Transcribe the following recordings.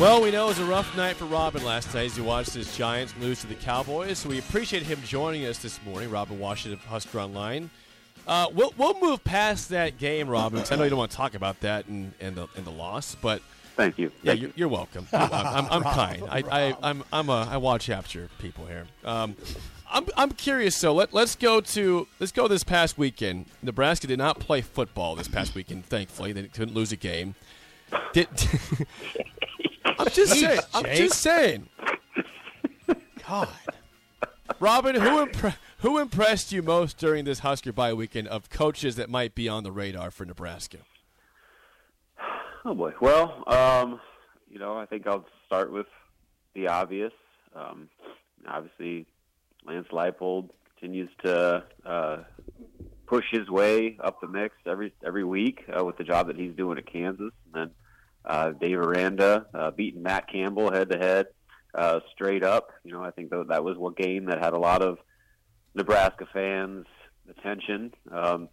Well, we know it was a rough night for Robin last night as he watched his Giants lose to the Cowboys. So we appreciate him joining us this morning. Robin Washut, Husker Online. Uh, we'll we'll move past that game, Robin. 'cause I know you don't want to talk about that and, and the and the loss, but Thank you. yeah, Thank you're, you're welcome. I'm, I'm, I'm kind. I, I I'm I'm a I watch after people here. Um, I'm I'm curious. So let let's go to let's go this past weekend. Nebraska did not play football this past weekend. Thankfully, they couldn't lose a game. Did I'm just saying. I'm just saying. God. Robin, who impre- who impressed you most during this Husker bye weekend of coaches that might be on the radar for Nebraska? Oh boy. Well, um, you know, I think I'll start with the obvious. Um, obviously, Lance Leipold continues to uh, push his way up the mix every every week uh, with the job that he's doing at Kansas, and then uh, Dave Aranda uh, beating Matt Campbell head to head, straight up. You know, I think that that was a game that had a lot of Nebraska fans' attention. Um,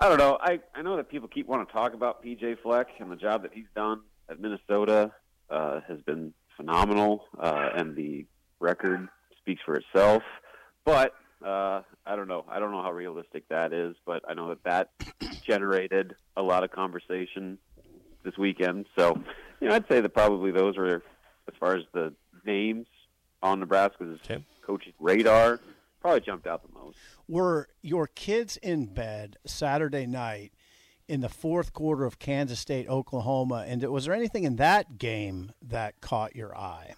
I don't know. I, I know that people keep wanting to talk about PJ Fleck and the job that he's done at Minnesota uh, has been phenomenal, uh, and the record speaks for itself. But uh, I don't know. I don't know how realistic that is, but I know that that generated a lot of conversation this weekend. So, you know, I'd say that probably those are, as far as the names on Nebraska's Okay. coaching radar, probably jumped out the most. Were your kids in bed Saturday night in the fourth quarter of Kansas State, Oklahoma? And was there anything in that game that caught your eye?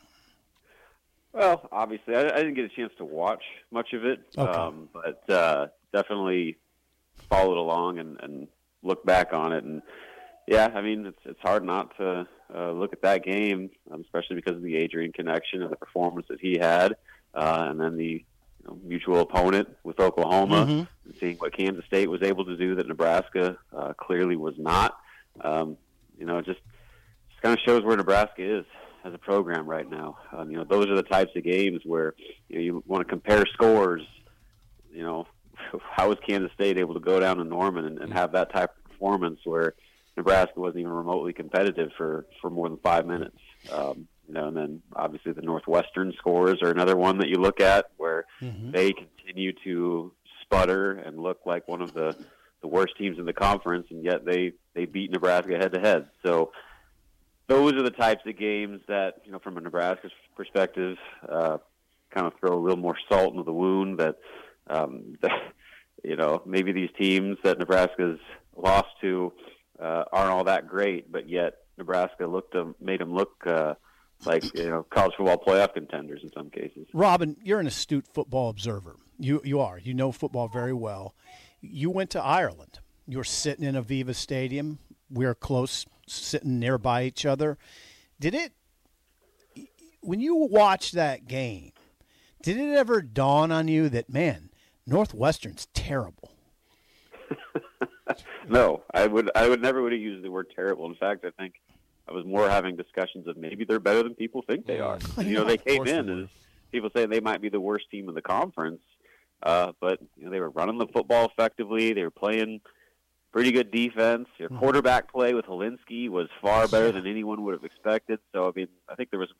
Well, obviously, I, I didn't get a chance to watch much of it, Okay. um, but uh, definitely followed along and, and looked back on it. And yeah, I mean, it's it's hard not to uh, look at that game, um, especially because of the Adrian connection and the performance that he had, uh, and then the you know, mutual opponent with Oklahoma, and seeing what Kansas State was able to do that Nebraska uh, clearly was not. Um, you know, it just just kind of shows where Nebraska is as a program right now. Um, you know, those are the types of games where you, know, you want to compare scores. You know, how was Kansas State able to go down to Norman and, and have that type of performance where Nebraska wasn't even remotely competitive for for more than five minutes? Um, you know, and then obviously the Northwestern scores are another one that you look at where they continue to sputter and look like one of the the worst teams in the conference, and yet they they beat Nebraska head to head. So those are the types of games that you know, from a Nebraska perspective, uh, kind of throw a little more salt into the wound. That um, you know maybe these teams that Nebraska's lost to uh, aren't all that great, but yet Nebraska looked them, made them look uh, like you know college football playoff contenders in some cases. Robin, you're an astute football observer. You you are. You know football very well. You went to Ireland. You were sitting in Aviva Stadium. We are close, sitting nearby each other. Did it? When you watched that game, did it ever dawn on you that man, Northwestern's terrible? No, I would I would never would have used the word terrible. In fact, I think I was more having discussions of maybe they're better than people think they are. you know, they came they in as people say they might be the worst team in the conference, uh, but you know they were running the football effectively. They were playing pretty good defense. Your Mm-hmm. quarterback play with Hilinski was far better than anyone would have expected. So I mean, I think there was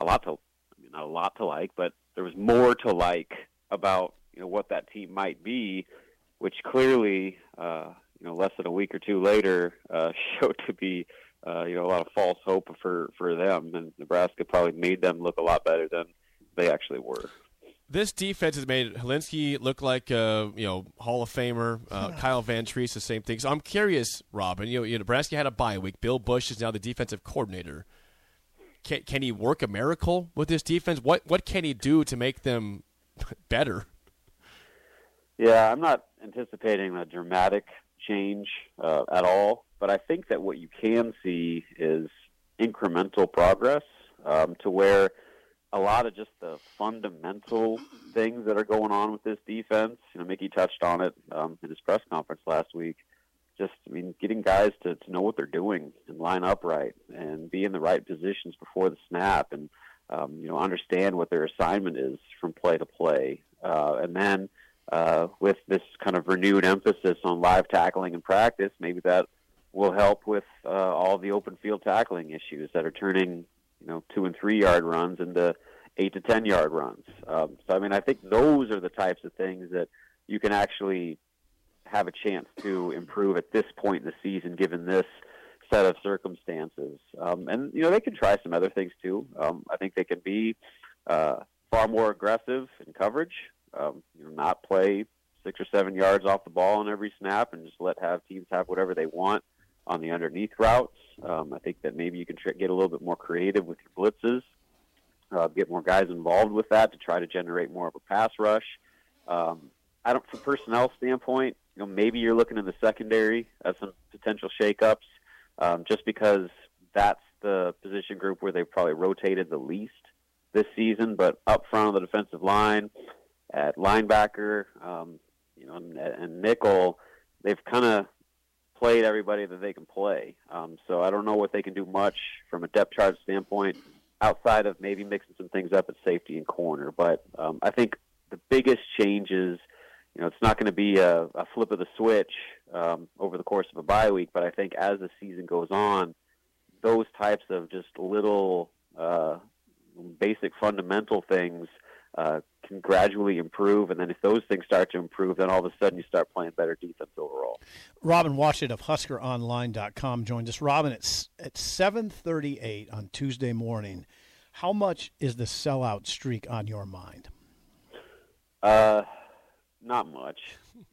a lot to, I mean, not a lot to like, but there was more to like about you know what that team might be, which clearly, uh, you know, less than a week or two later, uh, showed to be. Uh, you know, a lot of false hope for for them, and Nebraska probably made them look a lot better than they actually were. This defense has made Hilinski look like a you know Hall of Famer. Uh, Kyle Vantrease, the same thing. So I'm curious, Robin. You know, you know, Nebraska had a bye week. Bill Busch is now the defensive coordinator. Can can he work a miracle with this defense? What what can he do to make them better? Yeah, I'm not anticipating a dramatic change uh, at all, but I think that what you can see is incremental progress um, to where a lot of just the fundamental things that are going on with this defense. You know, Mickey touched on it um, in his press conference last week. Just, I mean, getting guys to, to know what they're doing and line up right and be in the right positions before the snap and, um, you know, understand what their assignment is from play to play. Uh, and then uh, with this kind of renewed emphasis on live tackling in practice, maybe that will help with uh, all the open field tackling issues that are turning, you know, two and three yard runs into eight to ten yard runs. Um, so, I mean, I think those are the types of things that you can actually have a chance to improve at this point in the season, given this set of circumstances. Um, and you know, they can try some other things too. Um, I think they can be uh, far more aggressive in coverage. Um, you know, not play six or seven yards off the ball on every snap, and just let have teams have whatever they want on the underneath routes. Um, I think that maybe you can tr- get a little bit more creative with your blitzes, uh, get more guys involved with that to try to generate more of a pass rush. Um, I don't, from personnel standpoint, you know, maybe you're looking in the secondary at some potential shakeups, um, just because that's the position group where they've probably rotated the least this season. But up front on the defensive line, at linebacker, um, you know, and, and nickel, they've kind of played everybody that they can play. Um, so I don't know what they can do much from a depth chart standpoint outside of maybe mixing some things up at safety and corner. But um, I think the biggest changes, you know, it's not going to be a, a flip of the switch um, over the course of a bye week. But I think as the season goes on, those types of just little uh, basic fundamental things uh, can gradually improve. And then if those things start to improve, then all of a sudden you start playing better defense overall. Robin Washut of HuskerOnline.com joined us. Robin, it's at 7:38 on Tuesday morning. How much is the sellout streak on your mind? Uh, not much.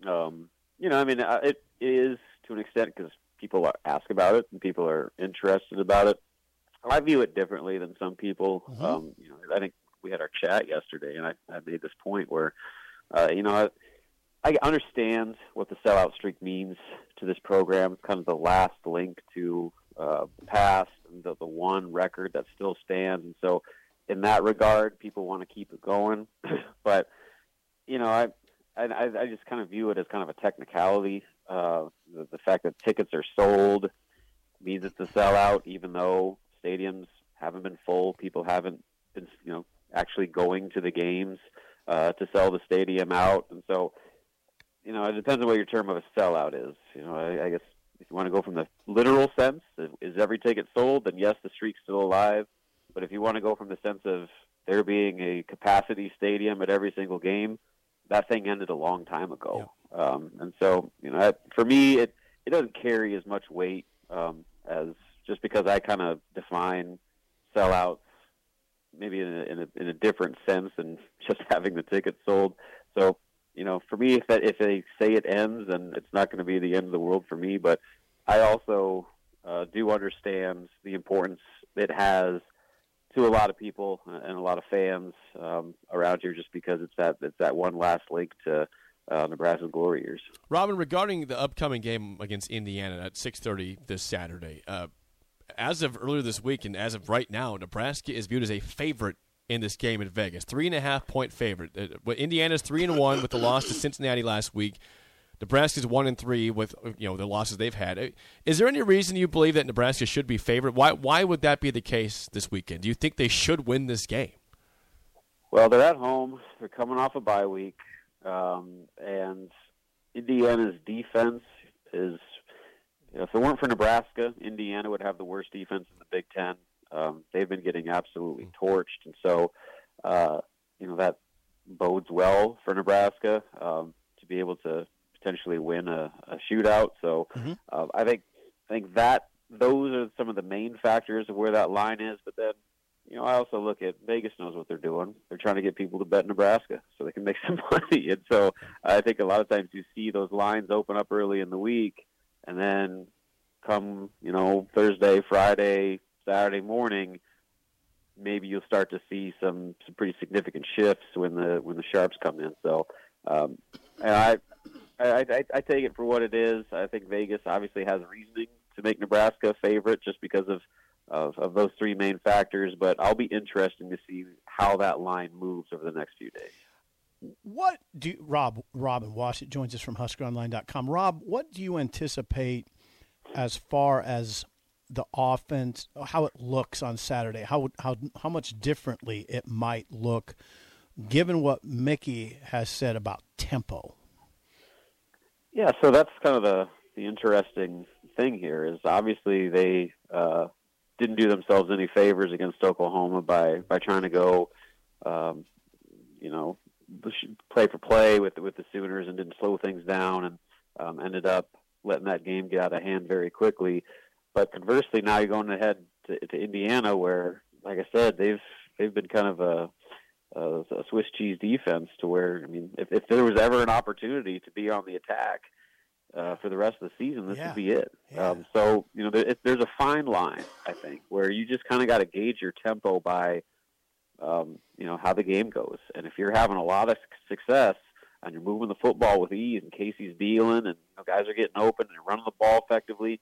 Um, you know, I mean, uh, it is to an extent because people are- ask about it and people are interested about it. I view it differently than some people. Um, you know, I think we had our chat yesterday, and I, I made this point where, uh, you know, I, I understand what the sellout streak means to this program. It's kind of the last link to uh, the past, the, the one record that still stands. And so, in that regard, people want to keep it going. but you know, I, I I just kind of view it as kind of a technicality. Uh, the, the fact that tickets are sold means it's a sellout, even though stadiums haven't been full. People haven't been, you know, actually going to the games uh, to sell the stadium out, and so, you know, it depends on what your term of a sellout is. You know, I, I guess if you want to go from the literal sense, is, every ticket sold? Then yes, the streak's still alive. But if you want to go from the sense of there being a capacity stadium at every single game, that thing ended a long time ago. Um, and so, you know, that, for me, it it doesn't carry as much weight um, as just because I kind of define sellouts maybe in a, in a in a different sense than just having the tickets sold. So, you know, for me, if that if they say it ends, then it's not going to be the end of the world for me. But I also uh, do understand the importance it has to a lot of people and a lot of fans um, around here, just because it's that it's that one last link to uh, Nebraska glory years. Robin, regarding the upcoming game against Indiana at 6:30 this Saturday, uh, as of earlier this week and as of right now, Nebraska is viewed as a favorite in this game in Vegas, three and a half point favorite. Uh, Indiana's three and one with the loss to Cincinnati last week. Nebraska's one and three with you know the losses they've had. Is there any reason you believe that Nebraska should be favored? Why why would that be the case this weekend? Do you think they should win this game? Well, they're at home. They're coming off a bye week, um, and Indiana's defense is. If it weren't for Nebraska, Indiana would have the worst defense in the Big Ten. Um, they've been getting absolutely torched, and so uh, you know that bodes well for Nebraska um, to be able to potentially win a, a shootout. So mm-hmm. uh, I think I think that those are some of the main factors of where that line is. But then you know I also look at Vegas knows what they're doing. They're trying to get people to bet Nebraska so they can make some money. And so I think a lot of times you see those lines open up early in the week, and then come you know Thursday, Friday, Saturday morning maybe you'll start to see some some pretty significant shifts when the when the sharps come in. So, um, and I, I I I take it for what it is. I think Vegas obviously has reasoning to make Nebraska a favorite just because of of, of those three main factors. But I'll be interested to see how that line moves over the next few days. What do Rob Robin Washut joins us from HuskerOnline.com. Rob, what do you anticipate as far as the offense, how it looks on Saturday, how how how much differently it might look, given what Mickey has said about tempo. Yeah, so that's kind of the the interesting thing here is obviously they uh, didn't do themselves any favors against Oklahoma by by trying to go, um, you know, play for play with with the Sooners and didn't slow things down and um, ended up letting that game get out of hand very quickly. But conversely, now you're going ahead to, to Indiana, where, like I said, they've they've been kind of a, a, a Swiss cheese defense. To where, I mean, if, if there was ever an opportunity to be on the attack uh, for the rest of the season, this yeah. would be it. Yeah. Um, so you know, there, there's a fine line, I think, where you just kind of got to gauge your tempo by, um, you know, how the game goes. And if you're having a lot of success and you're moving the football with ease, and Casey's dealing, and you know, guys are getting open and running the ball effectively,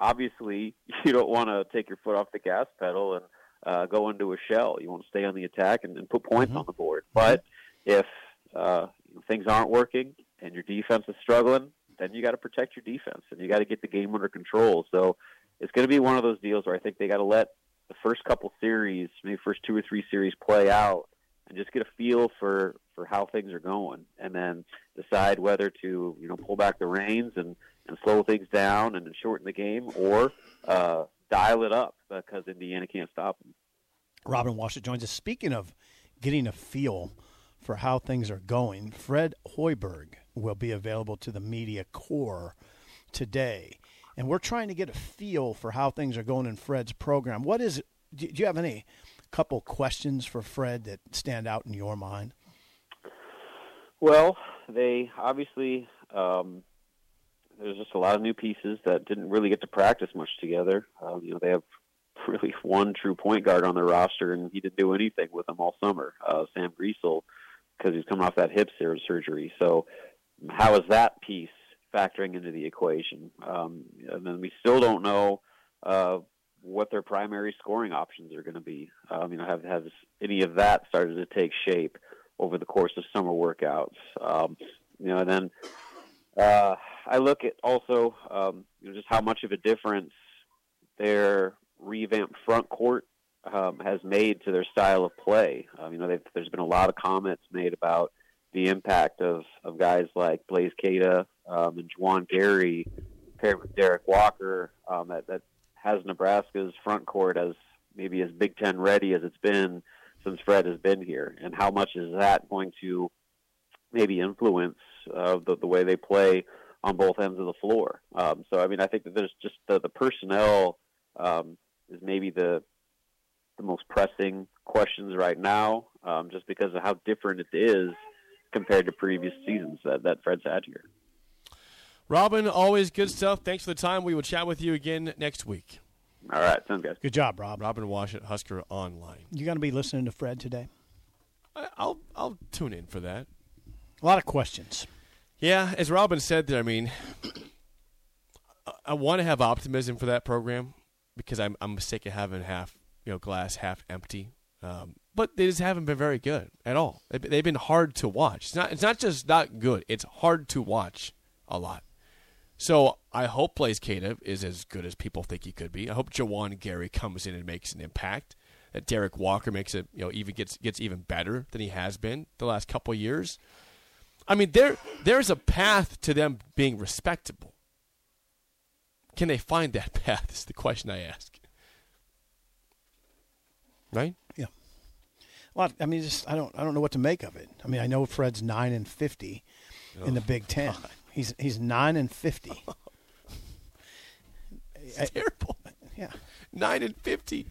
obviously you don't want to take your foot off the gas pedal and uh, go into a shell. You want to stay on the attack and, and put points mm-hmm. on the board. But if uh, things aren't working and your defense is struggling, then you got to protect your defense and you got to get the game under control. So it's going to be one of those deals where I think they got to let the first couple series, maybe first two or three series, play out and just get a feel for for how things are going, and then decide whether to you know pull back the reins and and slow things down and shorten the game, or uh, dial it up because Indiana can't stop them. Robin Washut joins us. Speaking of getting a feel for how things are going, Fred Hoiberg will be available to the media corps today. And we're trying to get a feel for how things are going in Fred's program. What is Do you have any couple questions for Fred that stand out in your mind? Well, they obviously um, there's just a lot of new pieces that didn't really get to practice much together. Um, you know, they have really one true point guard on their roster, and he didn't do anything with them all summer. Uh, Sam Griesel, because he's coming off that hip surgery. So, how is that piece factoring into the equation? Um, and then we still don't know uh, what their primary scoring options are going to be. Um, you know, have has any of that started to take shape over the course of summer workouts? Um, you know, and then uh, I look at also um, you know, just how much of a difference their revamped front court um, has made to their style of play. Um, you know, there's been a lot of comments made about the impact of, of guys like Blaise Keita um, and Juwan Gary paired with Derek Walker um, that, that has Nebraska's front court as maybe as Big Ten ready as it's been since Fred has been here, and how much is that going to maybe influence uh, the, the way they play on both ends of the floor. Um, so I mean, I think that there's just the, the personnel um, is maybe the the most pressing questions right now, um, just because of how different it is compared to previous seasons that that Fred's had here. Robin, always good stuff. Thanks for the time. We will chat with you again next week. All right, sounds good. Good job, Rob. Robin Washut, Husker Online. You're going to be listening to Fred today? I, I'll I'll tune in for that. A lot of questions. Yeah, as Robin said there, I mean, I want to have optimism for that program because I'm I'm sick of having half you know glass half empty. Um, but they just haven't been very good at all. They've been- hard to watch. It's not. It's not just not good. It's hard to watch a lot. So I hope Blaise Keita is as good as people think he could be. I hope Juwan Gary comes in and makes an impact. That Derek Walker makes it, you know, even gets gets even better than he has been the last couple years. I mean, there there's a path to them being respectable. Can they find that path? Is the question I ask. Right? Yeah. A lot. I mean, just I don't. I don't know what to make of it. I mean, I know Fred's nine and fifty in the oh, Big Ten. He's he's nine and fifty. I- Terrible. yeah. Nine and fifty.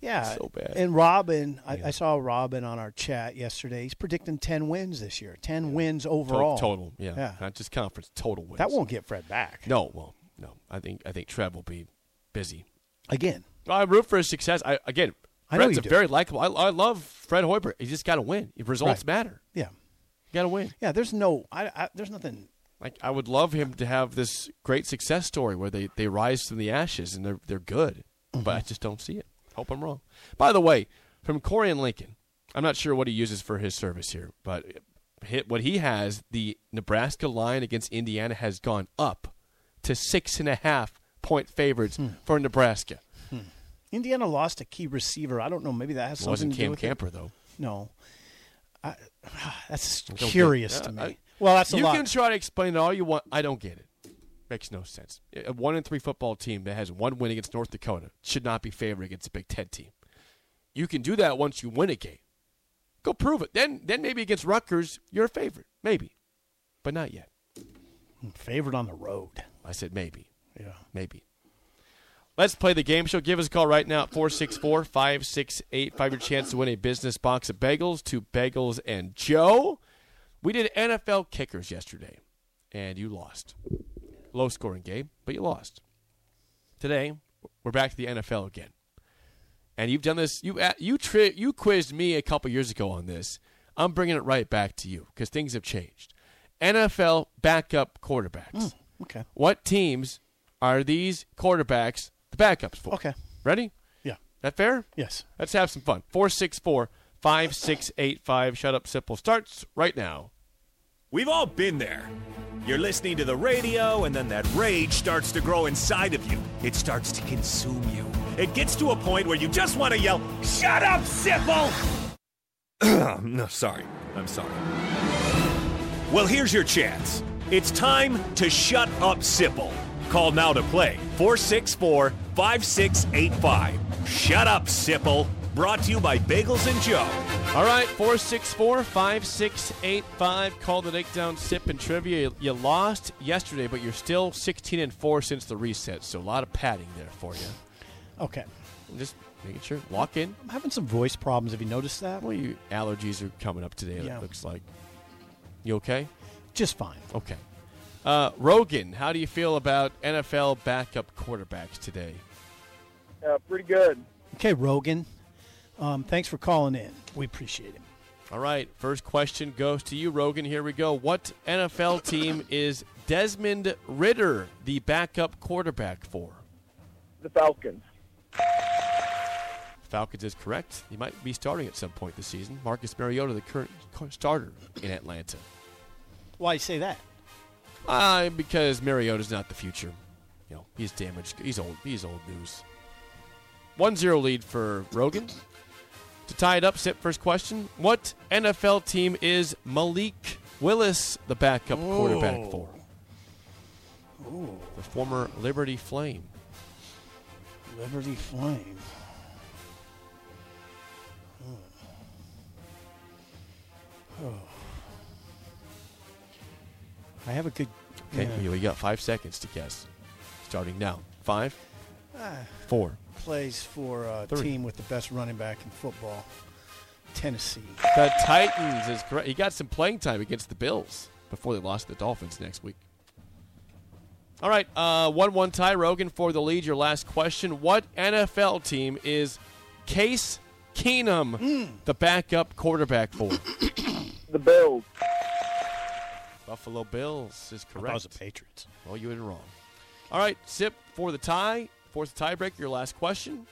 Yeah. So bad. And Robin, I, I saw Robin on our chat yesterday. He's predicting ten wins this year. Ten wins To- overall. Total, yeah. Yeah. Not just conference, total wins. That won't get Fred back. No, well, no. I think I think Trev will be busy. Again. I root for his success. I again, I know Fred's you a do. very likable. I, I love Fred Hoiberg. He just got to win. Results Right. matter. Yeah. You got to win. Yeah. There's no. I, I. There's nothing. Like I would love him to have this great success story where they, they rise from the ashes and they're they're good, but mm-hmm. I just don't see it. Hope I'm wrong. By the way, from Corey and Lincoln, I'm not sure what he uses for his service here, but hit what he has. The Nebraska line against Indiana has gone up to six and a half point favorites hmm. for Nebraska. Indiana lost a key receiver. I don't know. Maybe that has It something wasn't to do Cam with it. Camper though. No. I, that's get- curious Uh, to me. I- well, that's a you can try to explain it all you want. I don't get it. Makes no sense. A one and three football team that has one win against North Dakota should not be favored against a Big Ten team. You can do that once you win a game. Go prove it. Then, then maybe against Rutgers, you're a favorite. Maybe, but not yet. Favored on the road. I said maybe, Yeah. maybe. Let's play the game show. Give us a call right now at 464 5685. Your chance to win a business box of bagels to Bagels and Joe. We did NFL kickers yesterday, and you lost. Low scoring game, but you lost. Today, we're back to the NFL again. And you've done this. You you tri- you quizzed me a couple years ago on this. I'm bringing it right back to you because things have changed. NFL backup quarterbacks. Mm, okay. What teams are these quarterbacks the backups for? Okay. Ready? Yeah. That fair? Yes. Let's have some fun. 464 5685. Shut up, Sipple starts right now. We've all been there. You're listening to the radio, and then that rage starts to grow inside of you. It starts to consume you. It gets to a point where you just want to yell, Shut up, Sipple! no, sorry. I'm sorry. Well, here's your chance. It's time to shut up, Sipple. Call now to play 464 5685. Shut up, Sipple. Brought to you by Bagels and Joe. All right, 464 5685. Call the Nickdown Sip and Trivia. You, you lost yesterday, but you're still 16 and 4 since the reset, so a lot of padding there for you. Okay. Just making sure. Lock in. I'm having some voice problems. Have you noticed that? Well, your allergies are coming up today, Yeah. it looks like. You okay? Just fine. Okay. Uh, Rogan, how do you feel about NFL backup quarterbacks today? Yeah, pretty good. Okay, Rogan. Um, thanks for calling in. We appreciate it. All right, first question goes to you, Rogan. Here we go. What NFL team is Desmond Ridder the backup quarterback for? The Falcons. Falcons is correct. He might be starting at some point this season. Marcus Mariota, the current starter in Atlanta. Why you say that? Uh, because Mariota's not the future. You know, he's damaged. He's old. He's old news. 1-0 lead for Rogan. To tie it up, Sip, first question. What NFL team is Malik Willis the backup quarterback for? The former Liberty Flame. Liberty Flame. Oh. I have a good. Okay, yeah, we got five seconds to guess. Starting now. Five, ah, four. plays for a Three. team with the best running back in football, Tennessee. The Titans is correct. He got some playing time against the Bills before they lost to the Dolphins next week. All right, uh, one-one tie. Rogan for the lead. Your last question: What NFL team is Case Keenum mm. the backup quarterback for? The Bills. Buffalo Bills is I correct. was the Patriots. Well, you were wrong. All right, Sip for the tie. Fourth tiebreaker. Your last question: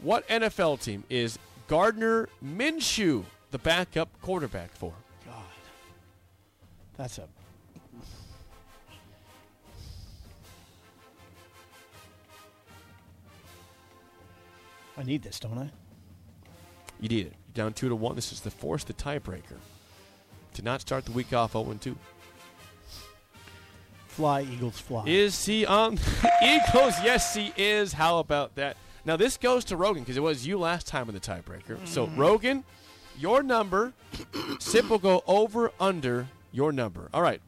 What NFL team is Gardner Minshew the backup quarterback for? God, that's a. I need this, don't I? You need it. You're down two to one. This is the force the tiebreaker. To not start the week off 0 2. Fly, Eagles, fly. Is he on Eagles? Yes, he is. How about that? Now this goes to Rogan because it was you last time in the tiebreaker. So Rogan, your number. Sip will go over under your number. All right,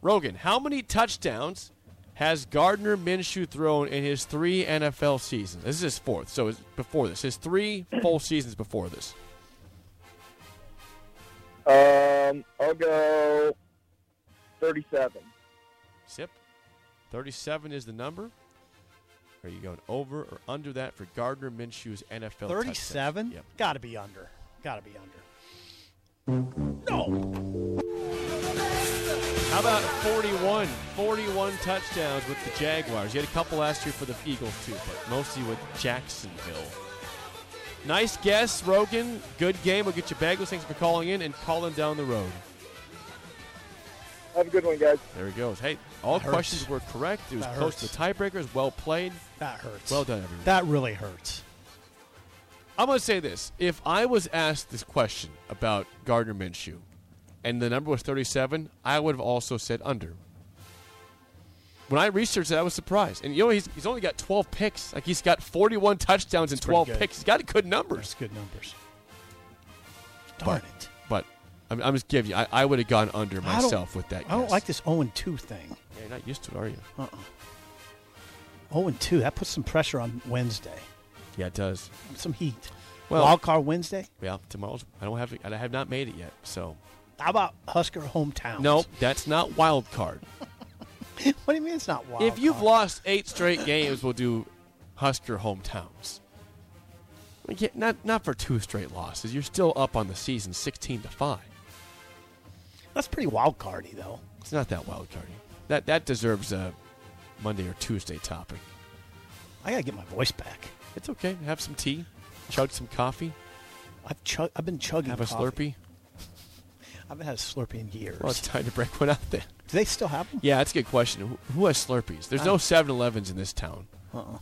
Rogan. How many touchdowns has Gardner Minshew thrown in his three NFL seasons? This is his fourth. So it's before this, his three full seasons before this. Um, I'll go 37. Sip. Thirty-seven is the number. Are you going over or under that for Gardner Minshew's NFL? Thirty-seven. Yep. Got to be under. Got to be under. No. How about 41? 41 touchdowns with the Jaguars. You had a couple last year for the Eagles, too, but mostly with Jacksonville. Nice guess, Rogan. Good game. We'll get you bagels. Thanks for calling in and calling down the road. Have a good one, guys. There he goes. Hey, all That hurts. questions were correct. It was That close to hurts. the tiebreakers. Well played. That hurts. Well done, everyone. That really hurts. I'm going to say this. If I was asked this question about Gardner Minshew and the number was 37, I would have also said under. When I researched it, I was surprised. And you know, he's, he's only got 12 picks. Like he's got 41 touchdowns and That's pretty 12 picks. He's got good numbers. That's good numbers. Darn But- it. I'm, I'm just giving you, I, I would have gone under I don't- myself with that. I don't guess. like this 0 2 thing. Yeah, you're not used to it, are you? Uh-uh. 0 2. That puts some pressure on Wednesday. Yeah, it does. Some heat. Well- Wild card Wednesday. Yeah, tomorrow's. I don't have. I have not made it yet. So How about Husker hometown? no, that's not wild card. what do you mean it's not wild? if you've card? lost eight straight games, we'll do Husker hometowns. Like, yeah, not not for two straight losses. You're still up on the season, sixteen to five. That's pretty wild cardy though. It's not that wild cardy. That that deserves a Monday or Tuesday topic. I gotta get my voice back. It's okay. Have some tea, chug some coffee, I've chug- I've been chugging. have a coffee. Slurpee. I haven't had a Slurpee in years. Well, it's time to break one out then. do they still have them? Yeah, that's a good question. Who, has Slurpees? There's no uh-uh. 7-Elevens in this town. Uh-uh.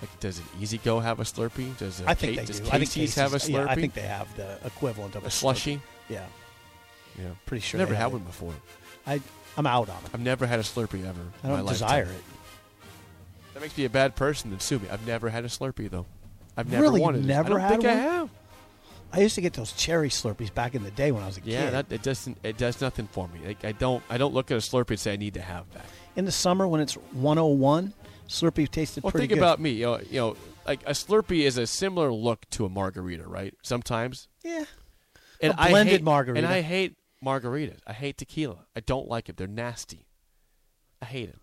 Like, does an Easy Go have a Slurpee? Does a I think Ca- they does do. I think Casey's have a Slurpee? Yeah, I think they have the equivalent of a, a Slurpee. slushy. Yeah, Yeah, pretty sure. Never they had one before. I I'm out on it. I've never had a Slurpee ever. I don't my desire lifetime. it. That makes me a bad person. Then sue me. I've never had a Slurpee though. I've never Really? wanted. it. Never I don't had think I have. I used to get those cherry Slurpees back in the day when I was a Yeah, kid. that it doesn't. It does nothing for me. Like, I don't. I don't look at a Slurpee and say I need to have that. in the summer when it's 101, Slurpee tasted Well, pretty think about me. You know, you know, like a Slurpee is a similar look to a margarita, right? Sometimes. yeah. And A I blended hate, margarita. And I hate margaritas. I hate tequila. I don't like it. They're nasty. I hate it.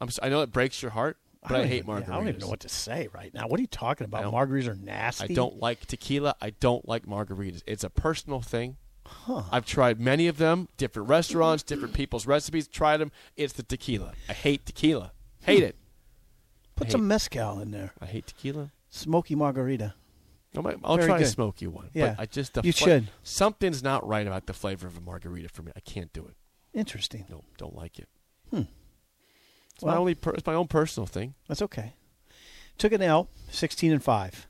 I'm. s- I know it breaks your heart, but I, don't hate even, margaritas. I don't even know what to say right now. What are you talking about? Margaritas are nasty. I don't like tequila. I don't like margaritas. It's a personal thing. Huh. I've tried many of them, different restaurants, different people's recipes. Tried them. It's the tequila. I hate tequila. Hate hmm. it. Put I some hate- mezcal in there. I hate tequila. Smoky margarita. I'll try a smoky one. Yeah. But I just You should. Something's not right about the flavor of a margarita for me. I can't do it. Interesting. No, don't like it. Hmm. It's my only. Per- it's my own personal thing. That's okay. Took an L, 16 and 5.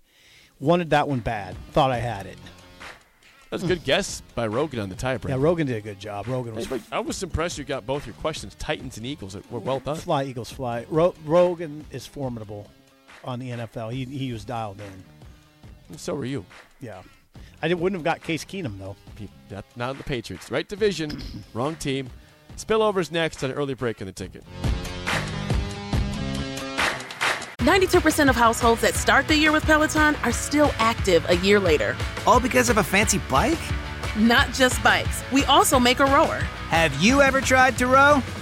Wanted that one bad. Thought I had it. That's a good guess by Rogan on the tiebreaker. Yeah, Rogan did a good job. Rogan was I was impressed you got both your questions. Titans and Eagles were well done. fly, Eagles fly. Ro- Rogan is formidable on the NFL. He, he was dialed in. And so were you. Yeah. I didn't, wouldn't have got Case Keenum, though. Not, not the Patriots. Right division, wrong team. Spillovers next on an early break in the ticket. 92% of households that start the year with Peloton are still active a year later. All because of a fancy bike? Not just bikes, we also make a rower. Have you ever tried to row?